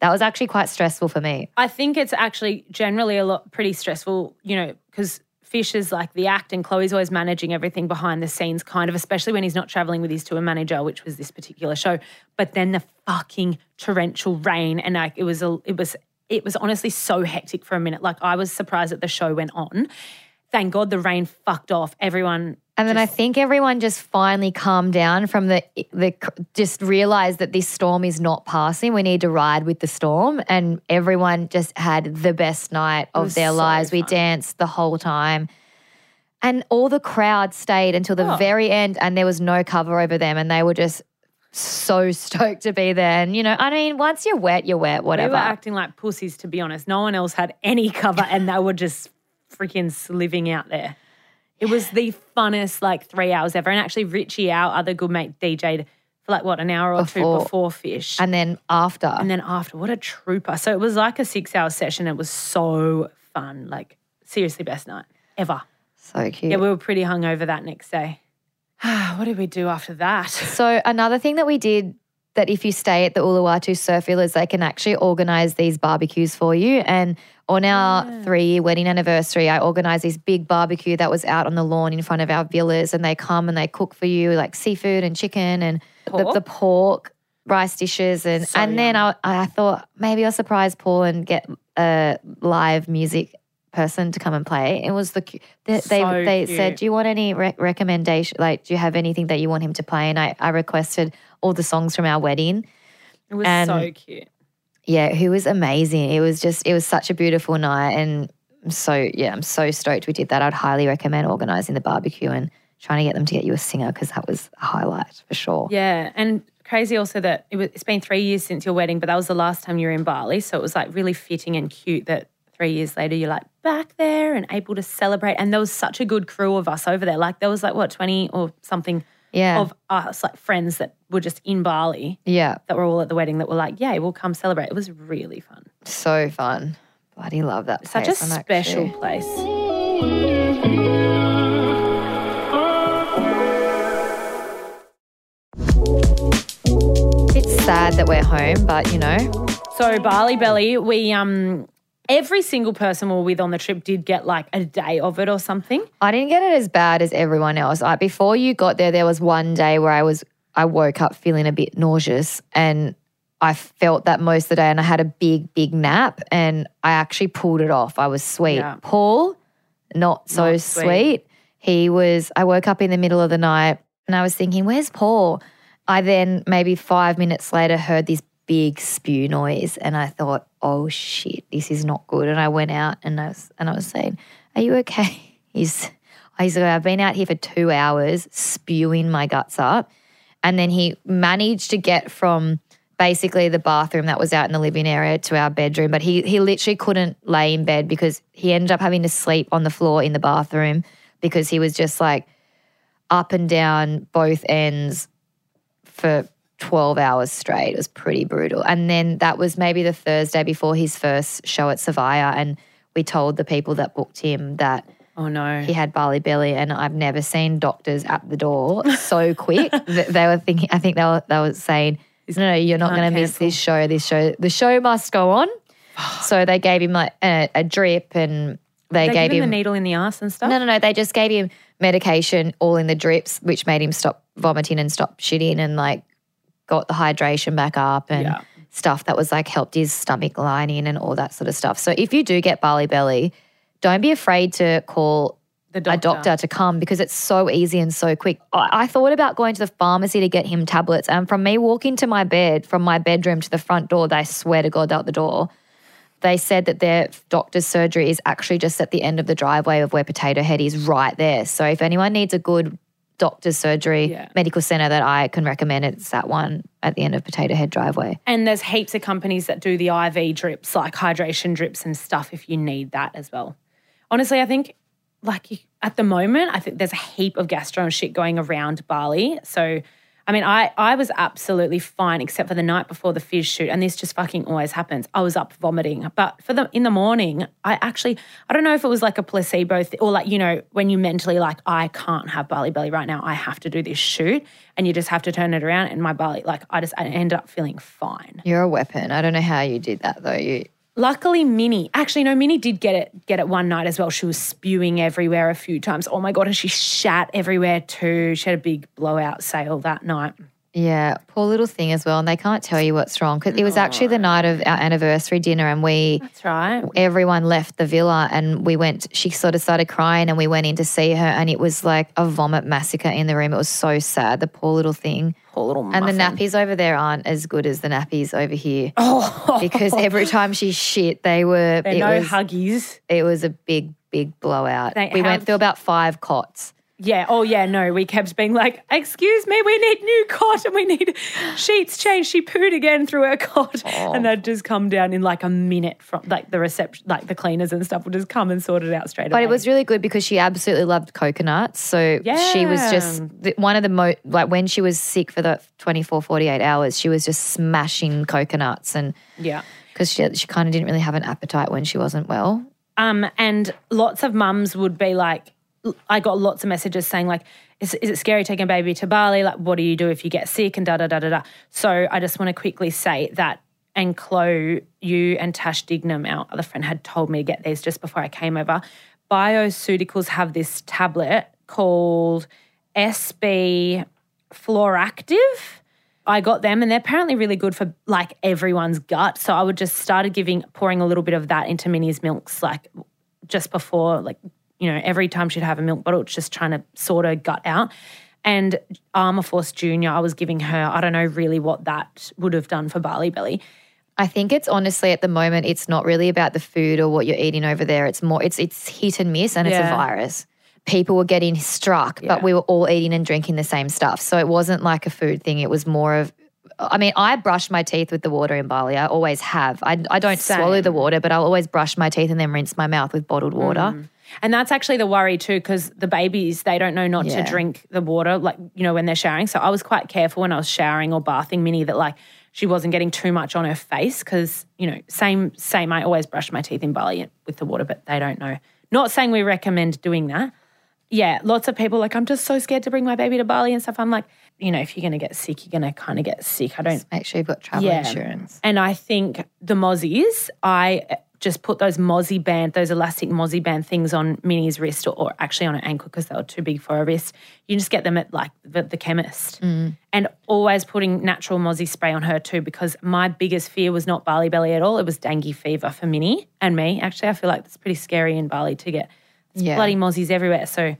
that was actually quite stressful for me. I think it's actually generally a lot pretty stressful, you know, because Fish is like the act and Chloe's always managing everything behind the scenes, kind of, especially when he's not traveling with his tour manager, which was this particular show. But then the fucking torrential rain and like it was a it was it was honestly so hectic for a minute. Like I was surprised that the show went on. Thank God the rain fucked off. Everyone And then I think everyone just finally calmed down from the the just realized that this storm is not passing. We need to ride with the storm, and everyone just had the best night of their so lives. We danced the whole time. And all the crowd stayed until the Oh. very end, and there was no cover over them, and they were just so <laughs> stoked to be there. And you know, I mean, once you're wet, you're wet. we Whatever. were acting like pussies, to be honest. No one else had any cover and they were just freaking sliving out there. It was the funnest like three hours ever. And actually, Richie, our other good mate, DJ'd for like what, an hour or Before. two before Fish. and then after, And then after, what a trooper. So it was like a six hour session. It was so fun. Like, seriously, best night ever. so cute. Yeah, we were pretty hungover that next day. <sighs> what did we do after that? So another thing that we did that if you stay at the Uluwatu Surf Villas, they can actually organize these barbecues for you. And on our three-year wedding anniversary, I organized this big barbecue that was out on the lawn in front of our villas, and they come and they cook for you like seafood and chicken and the, Pork? the pork, rice dishes, and So and then I, I thought maybe I'll surprise Paul and get a live music person to come and play. It was the they they, So they said, "Do you want any re- recommendation? Like, do you have anything that you want him to play?" And I I requested all the songs from our wedding. It was And- so cute. Yeah, he was amazing. It was just it was such a beautiful night, and so yeah, I'm so stoked we did that. I'd highly recommend organizing the barbecue and trying to get them to get you a singer because that was a highlight for sure. Yeah, and crazy also that it was, it's been three years since your wedding, but that was the last time you were in Bali. So it was like really fitting and cute that three years later you're like back there and able to celebrate. And there was such a good crew of us over there. Like there was like what twenty or something Yeah, of us, like friends that were just in Bali yeah, that were all at the wedding that were like, yeah, we'll come celebrate. It was really fun. so fun. Bloody love that. Such a place. I'm special actually- place. It's sad that we're home, but you know, So Bali Belly, we um every single person we were with on the trip did get like a day of it or something. I didn't get it as bad as everyone else. Like before you got there, there was one day where I was I woke up feeling a bit nauseous, and I felt that most of the day, and I had a big, big nap, and I actually pulled it off. I was sweet. Yeah. Paul, not so Not sweet. sweet. He was. I woke up in the middle of the night, and I was thinking, "Where's Paul?" I then maybe five minutes later heard this big spew noise, and I thought, "Oh shit, this is not good." And I went out, and I was and I was saying, "Are you okay?" <laughs> He's he's "I've been out here for two hours spewing my guts up," and then he managed to get from basically the bathroom that was out in the living area to our bedroom. But he he literally couldn't lay in bed because he ended up having to sleep on the floor in the bathroom because he was just like up and down both ends for 12 hours straight. It was pretty brutal. And then that was maybe the Thursday before his first show at Savaya. And we told the people that booked him that Oh no. he had Bali belly And I've never seen doctors at the door <laughs> so quick. <laughs> that they were thinking, I think they were, they were saying, no, no, you're not going to miss this show. This show, the show must go on. <sighs> so they gave him like a, a drip and they, they gave him him the needle in the ass and stuff. no, no, no. They just gave him medication all in the drips, which made him stop vomiting and stop shitting and like got the hydration back up and Yeah. stuff that was like helped his stomach lining and all that sort of stuff. So if you do get Bali belly, don't be afraid to call The a doctor. doctor to come because it's so easy and so quick. I, I thought about going to the pharmacy to get him tablets, and from me walking to my bed, from my bedroom to the front door, they swear to God out the door. They said that their doctor's surgery is actually just at the end of the driveway of where Potato Head is, right there. So if anyone needs a good doctor's surgery Yeah. medical center that I can recommend, it's that one at the end of Potato Head driveway. And there's heaps of companies that do the IV drips, like hydration drips and stuff, if you need that as well. Honestly, I think, like at the moment, I think there's a heap of gastro and shit going around Bali. So, I mean, I, I was absolutely fine except for the night before the fizz shoot, and this just fucking always happens. I was up vomiting, but for the in the morning, I actually I don't know if it was like a placebo th- or like you know when you mentally like I can't have Bali belly right now, I have to do this shoot, and you just have to turn it around. And my Bali, like I just I ended up feeling fine. You're a weapon. I don't know how you did that though. You Luckily, Minnie, actually, no, Minnie did get it get it one night as well. She was spewing everywhere a few times. Oh my god, and she shat everywhere too. She had a big blowout sale that night. Yeah, poor little thing as well. And they can't tell you what's wrong because it was actually the night of our anniversary dinner, and we That's right. everyone left the villa, and we went. She sort of started crying, and we went in to see her, and it was like a vomit massacre in the room. It was so sad. The poor little thing. Poor little Muffin. And the nappies over there aren't as good as the nappies over here Oh, because every <laughs> time she shit, they were. no was, huggies. It was a big, big blowout. They we have- went through about five cots. Yeah. Oh, yeah. No, we kept being like, "Excuse me, we need new cot and we need sheets changed." She pooed again through her cot, and they'd just come down in like a minute from like the reception, like the cleaners and stuff would just come and sort it out straight But away. But it was really good because she absolutely loved coconuts. So yeah. she was just one of the most, like when she was sick for the 24, 48 hours, she was just smashing coconuts. And yeah. because she, she kind of didn't really have an appetite when she wasn't well. Um, and lots of mums would be like, I got lots of messages saying like, is, is it scary taking a baby to Bali? Like, what do you do if you get sick and da da da da da. So I just want to quickly say that. And Chloe, you and Tash Dignam, our other friend, had told me to get these just before I came over. Bioceuticals have this tablet called SB Floractive. I got them and they're apparently really good for like everyone's gut. So I would just started giving pouring a little bit of that into Minnie's milks like just before like you know every time she'd have a milk bottle it's just trying to sort her gut out. And ArmaForce Junior, I was giving her, I don't know really what that would have done for Bali Belly. I think it's honestly at the moment, it's not really about the food or what you're eating over there. It's more, it's it's hit and miss, and it's a virus. People were getting struck, Yeah. but we were all eating and drinking the same stuff. So it wasn't like a food thing. It was more of, I mean, I brush my teeth with the water in Bali. I always have. I, I don't swallow the water, but I'll always brush my teeth and then rinse my mouth with bottled water. Mm. And that's actually the worry too, because the babies, they don't know not Yeah. to drink the water, like, you know, when they're showering. So I was quite careful when I was showering or bathing Minnie that, like, she wasn't getting too much on her face because, you know, same, same. I always brush my teeth in Bali with the water, but they don't know. Not saying we recommend doing that. Yeah, lots of people like, I'm just so scared to bring my baby to Bali and stuff. I'm like, you know, if you're going to get sick, you're going to kind of get sick. I don't Make sure you've got travel insurance. and I think the mozzies, I just put those mozzie band, those elastic mozzie band things on Minnie's wrist or, or actually on her ankle because they were too big for her wrist. You just get them at like the, the chemist. Mm. And always putting natural mozzie spray on her too because my biggest fear was not Bali belly at all. It was dengue fever for Minnie and me. Actually, I feel like it's pretty scary in Bali to get Yeah. bloody mozzies everywhere. So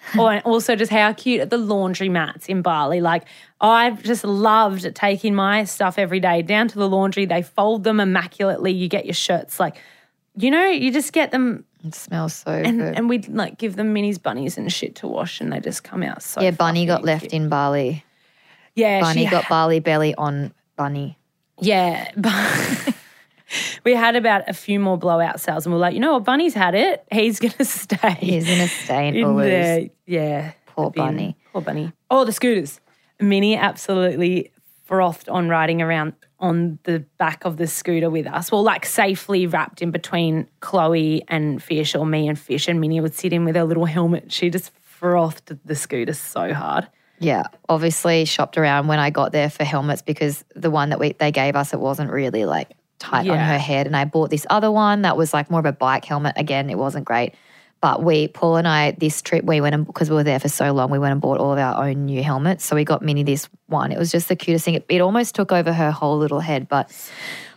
<laughs> or and also just how cute are the laundry mats in Bali. Like I've just loved taking my stuff every day down to the laundry. They fold them immaculately. You get your shirts like, you know, you just get them It smells so and good. and we like give them minis bunnies and shit to wash and they just come out so yeah, Bunny got left cute. in Bali. Yeah, Bunny she got Bali belly on Bunny. Yeah, <laughs> we had about a few more blowout sales, and we're like, you know what, Bunny's had it. He's <laughs> gonna stay. He's going to stay in there. Yeah, Poor bin. Bunny. Poor Bunny. Oh, the scooters. Minnie absolutely frothed on riding around on the back of the scooter with us. Well, like safely wrapped in between Chloe and Fish, or me and Fish, and Minnie would sit in with her little helmet. She just frothed the scooter so hard. Yeah, obviously shopped around when I got there for helmets because the one that we they gave us it wasn't really like tight on her head, and I bought this other one that was like more of a bike helmet. Again, it wasn't great, but we Paul and I this trip we went and because we were there for so long, we went and bought all of our own new helmets. So we got Minnie this one. It was just the cutest thing. It, it almost took over her whole little head, but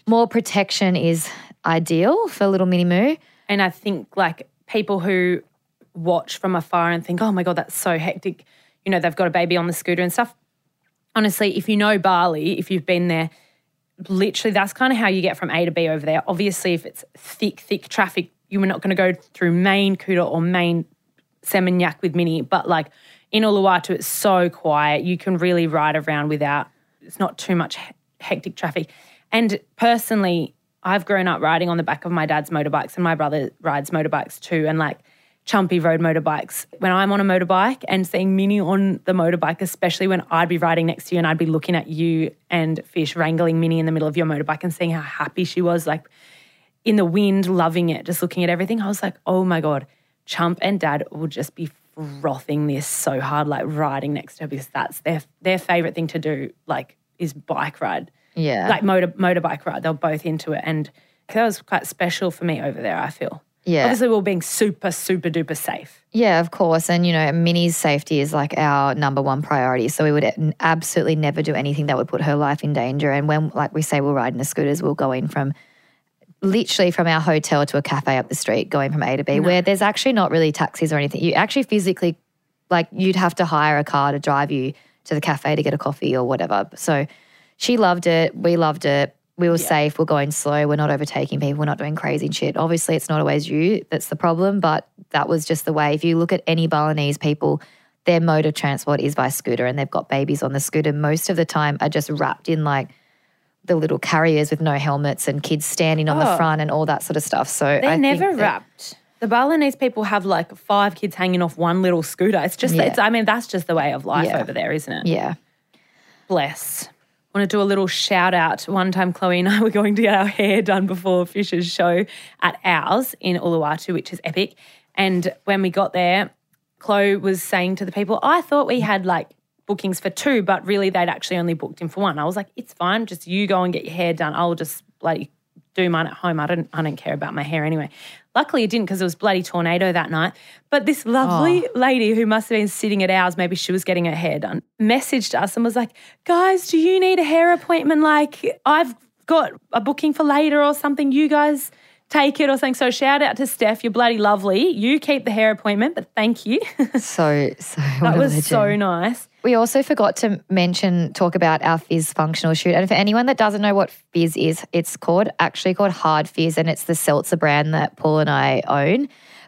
more protection is ideal for little Minnie Moo. And I think like people who watch from afar and think, oh my God, that's so hectic. You know, they've got a baby on the scooter and stuff. Honestly, if you know Bali, if you've been there, literally that's kind of how you get from A to B over there. Obviously, if it's thick, thick traffic, you are not going to go through main Kuta or main Seminyak with Minnie, But like in Uluwatu, it's so quiet. You can really ride around without, it's not too much hectic traffic. And personally, I've grown up riding on the back of my dad's motorbikes, and my brother rides motorbikes too. And like chumpy rode motorbikes. When I'm on a motorbike and seeing Minnie on the motorbike, especially when I'd be riding next to you and I'd be looking at you and Fish wrangling Minnie in the middle of your motorbike and seeing how happy she was, like in the wind, loving it, just looking at everything, I was like, oh my God, Chump and Dad will just be frothing this so hard, like riding next to her because that's their their favorite thing to do, like is bike ride. Yeah. Like motor motorbike ride. They're both into it. And that was quite special for me over there, I feel. Yeah. Obviously, we we're being super, super duper safe. Yeah, of course. And, you know, Minnie's safety is like our number one priority. So we would absolutely never do anything that would put her life in danger. And when, like we say, we'll ride in the scooters, we'll go in from literally from our hotel to a cafe up the street, going from A to B, where there's actually not really taxis or anything. You actually physically, like, you'd have to hire a car to drive you to the cafe to get a coffee or whatever. So she loved it. We loved it. We were safe. We're going slow. We're not overtaking people. We're not doing crazy shit. Obviously, it's not always you that's the problem, but that was just the way. If you look at any Balinese people, their mode of transport is by scooter and they've got babies on the scooter. Most of the time are just wrapped in like the little carriers with no helmets and kids standing on the Oh. front and all that sort of stuff. So They're I never wrapped. The Balinese people have like five kids hanging off one little scooter. It's just, Yeah. it's, I mean, that's just the way of life Yeah. over there, isn't it? Yeah. Bless. Want to do a little shout out. One time, Chloe and I were going to get our hair done before Fisher's show at ours in Uluwatu, which is epic. And when we got there, Chloe was saying to the people, I thought we had like bookings for two, but really they'd actually only booked him for one. I was like, it's fine. Just you go and get your hair done. I'll just bloody do mine at home. I don't, I don't care about my hair anyway. Luckily, it didn't because it was bloody tornado that night. But this lovely oh. lady who must have been sitting at ours, maybe she was getting her hair done, messaged us and was like, guys, do you need a hair appointment? Like, I've got a booking for later or something. You guys take it or something. So shout out to Steph. You're bloody lovely. You keep the hair appointment, but thank you. <laughs> So, so that was so nice. We also forgot to mention, talk about our Fizz functional shoot. And for anyone that doesn't know what Fizz is, it's called actually called Hard Fizz, and it's the seltzer brand that Paul and I own.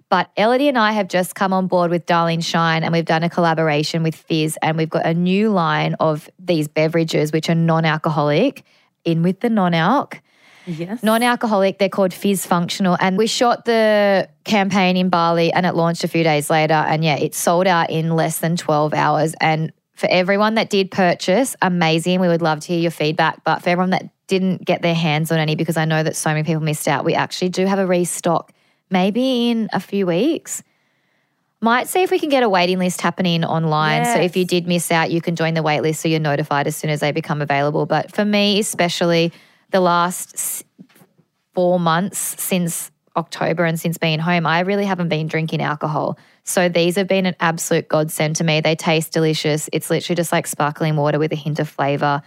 But Ellidy and I have just come on board with Darling Shine, and we've done a collaboration with Fizz, and we've got a new line of these beverages which are non-alcoholic. In with the non-alc. Yes. Non-alcoholic, they're called Fizz Functional. And we shot the campaign in Bali and it launched a few days later. And yeah, it sold out in less than 12 hours. And for everyone that did purchase, amazing. We would love to hear your feedback. But for everyone that didn't get their hands on any, because I know that so many people missed out, we actually do have a restock maybe in a few weeks. Might see if we can get a waiting list happening online. So if you did miss out, you can join the wait list so you're notified as soon as they become available. But for me, especially the last four months since October and since being home, I really haven't been drinking alcohol. So these have been an absolute godsend to me. They taste delicious. It's literally just like sparkling water with a hint of flavor.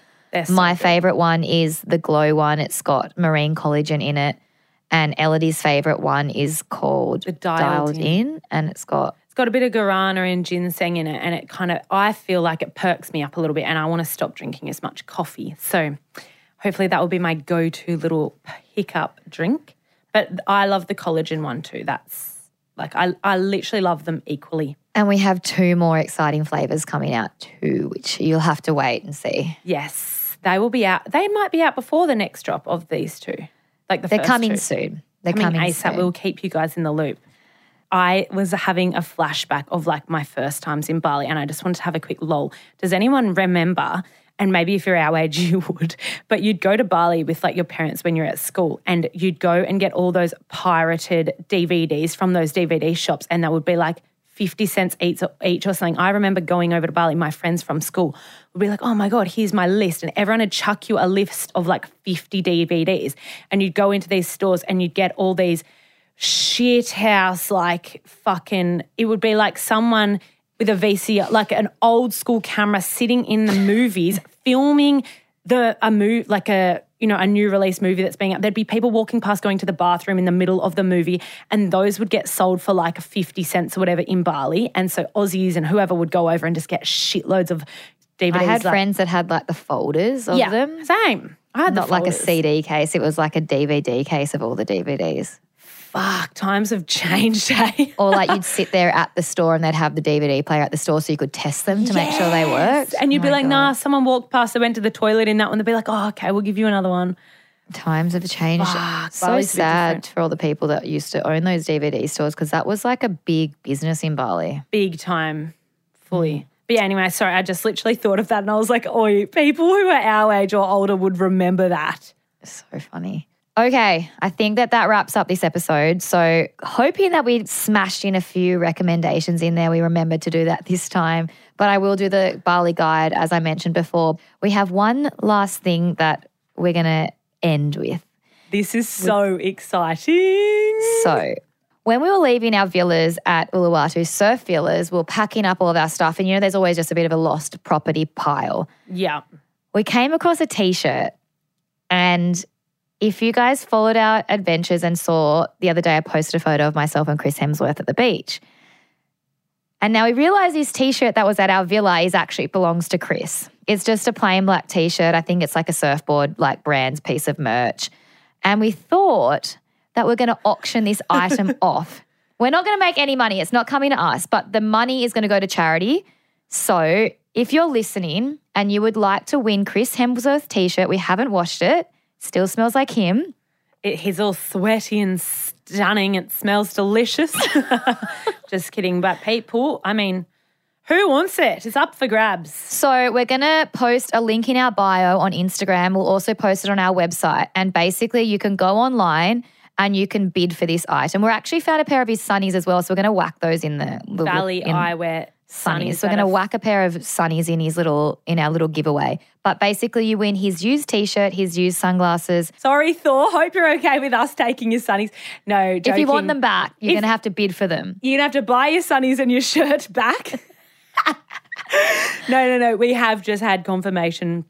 So My good. favorite one is the glow one. It's got marine collagen in it. And Ellidy's favorite one is called The Dialed in. and it's got It's got a bit of guarana and ginseng in it, and it kind of, I feel like it perks me up a little bit, and I want to stop drinking as much coffee. So hopefully that will be my go to little hiccup drink. But I love the collagen one too. That's like, I, I literally love them equally. And we have two more exciting flavors coming out too, which you'll have to wait and see. Yes, they will be out. They might be out before the next drop of these two. Like the They're coming two. soon. They're coming coming, ASAP. soon. We'll keep you guys in the loop. I was having a flashback of like my first times in Bali, and I just wanted to have a quick lol. Does anyone remember? And maybe if you're our age, <laughs> you would, but you'd go to Bali with like your parents when you're at school, and you'd go and get all those pirated DVDs from those DVD shops, and that would be like 50 cents each, each or something. I remember going over to Bali, my friends from school would be like, oh my God, here's my list. And everyone would chuck you a list of like 50 DVDs. And you'd go into these stores and you'd get all these shit house, like fucking, it would be like someone with a VCR, like an old school camera sitting in the movies, filming the a move like a you know a new release movie that's being out. there'd be people walking past going to the bathroom in the middle of the movie and those would get sold for like 50 cents or whatever in Bali and so Aussies and whoever would go over and just get shitloads of DVDs I had like- friends that had like the folders of yeah them. same I had the Not like a. CD case. It was like a DVD case of all the DVDs. Fuck times have changed hey <laughs> eh? Or like you'd sit there at the store and they'd have the DVD player at the store so you could test them to make sure they worked. and you'd Oh be like God. nah someone walked past they went to the toilet in that one they'd be like oh okay we'll give you another one Times have changed. Fuck, so Bali's a bit sad for all the people that used to own those DVD stores because that was like a big business in Bali. big time, fully. Mm. But yeah, anyway, sorry, I just literally thought of that and I was like, oh, people who are our age or older would remember that. So funny. Okay, I think that that wraps up this episode. So, hoping that we smashed in a few recommendations in there. We remembered to do that this time, but I will do the Bali guide as I mentioned before. We have one last thing that we're going to end with. This is so exciting. So, when we were leaving our villas at Uluwatu, surf villas, we're packing up all of our stuff, and you know, there's always just a bit of a lost property pile. Yeah. we came across a t-shirt and if you guys followed our adventures and saw the other day I posted a photo of myself and Chris Hemsworth at the beach. And now we realize this t-shirt that was at our villa is actually belongs to Chris. It's just a plain black t-shirt. I think it's like a surfboard like brand's piece of merch. And we thought that we're going to auction this <laughs> item off. We're not going to make any money. It's not coming to us, but the money is going to go to charity. So if you're listening and you would like to win Chris Hemsworth t-shirt, we haven't washed it. Still smells like him. It, he's all sweaty and stunning. It smells delicious. <laughs> just kidding. But people, I mean, who wants it? It's up for grabs. So we're going to post a link in our bio on Instagram. We'll also post it on our website. And basically you can go online and you can bid for this item. We're actually found a pair of his sunnies as well. So we're going to whack those in the the- Valley in- Eyewear sunnies. sunnies. So we're going to are whack a pair of sunnies in his little in our little giveaway. But basically, you win his used T-shirt, his used sunglasses. Sorry, Thor. <laughs> Hope you're okay with us taking your sunnies. No, If you want them back, you're If- going to have to bid for them. You're gonna have to buy your sunnies and your shirt back. no, no, no. We have just had confirmation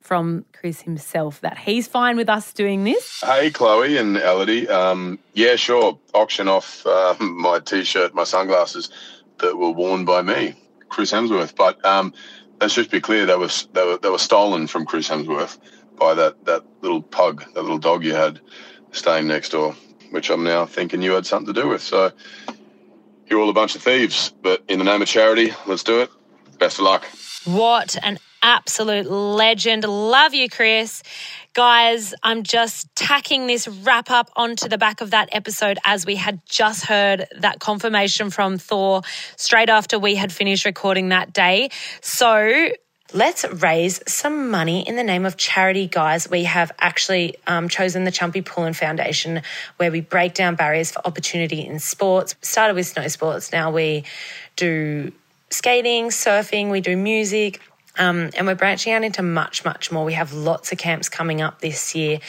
from Chris himself that he's fine with us doing this. Hey, Chloe and Ellidy. Um, yeah, sure. Auction off uh, <laughs> my t-shirt, my sunglasses that were worn by me, Chris Hemsworth. But um, let's just be clear: they were they were they were stolen from Chris Hemsworth by that that little pug, that little dog you had staying next door, which I'm now thinking you had something to do with. So you're all a bunch of thieves. But in the name of charity, let's do it. Best of luck. What an absolute legend. Love you, Chris. Guys, I'm just tacking this wrap up onto the back of that episode as we had just heard that confirmation from Thor straight after we had finished recording that day. So, Let's raise some money in the name of charity, guys. We have actually um, chosen the Chumpy Pullin Foundation, where we break down barriers for opportunity in sports. Started with snow sports, now we do skating, surfing, we do music. Um, and we're branching out into much, much more. We have lots of camps coming up this year.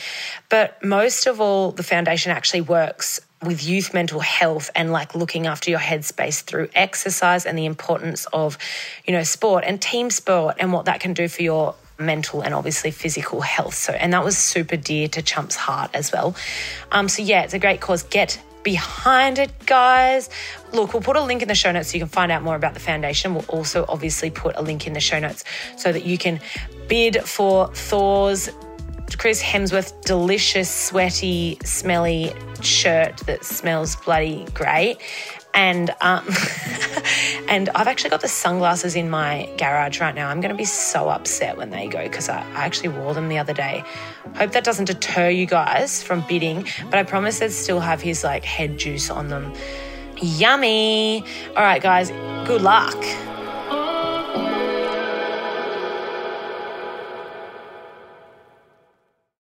But most of all, the foundation actually works with youth mental health and like looking after your headspace through exercise and the importance of, you know, sport and team sport and what that can do for your mental and obviously physical health. So, and that was super dear to Chump's heart as well. Um, so yeah, it's a great cause. Get behind it, guys. Look, we'll put a link in the show notes so you can find out more about the foundation. We'll also obviously put a link in the show notes so that you can bid for Thor's Chris Hemsworth delicious, sweaty, smelly shirt that smells bloody great. And um, <laughs> And I've actually got the sunglasses in my garage right now. I'm going to be so upset when they go because I, I actually wore them the other day. Hope that doesn't deter you guys from bidding, but I promise they'd still have his like head juice on them. Yummy. All right, guys, good luck.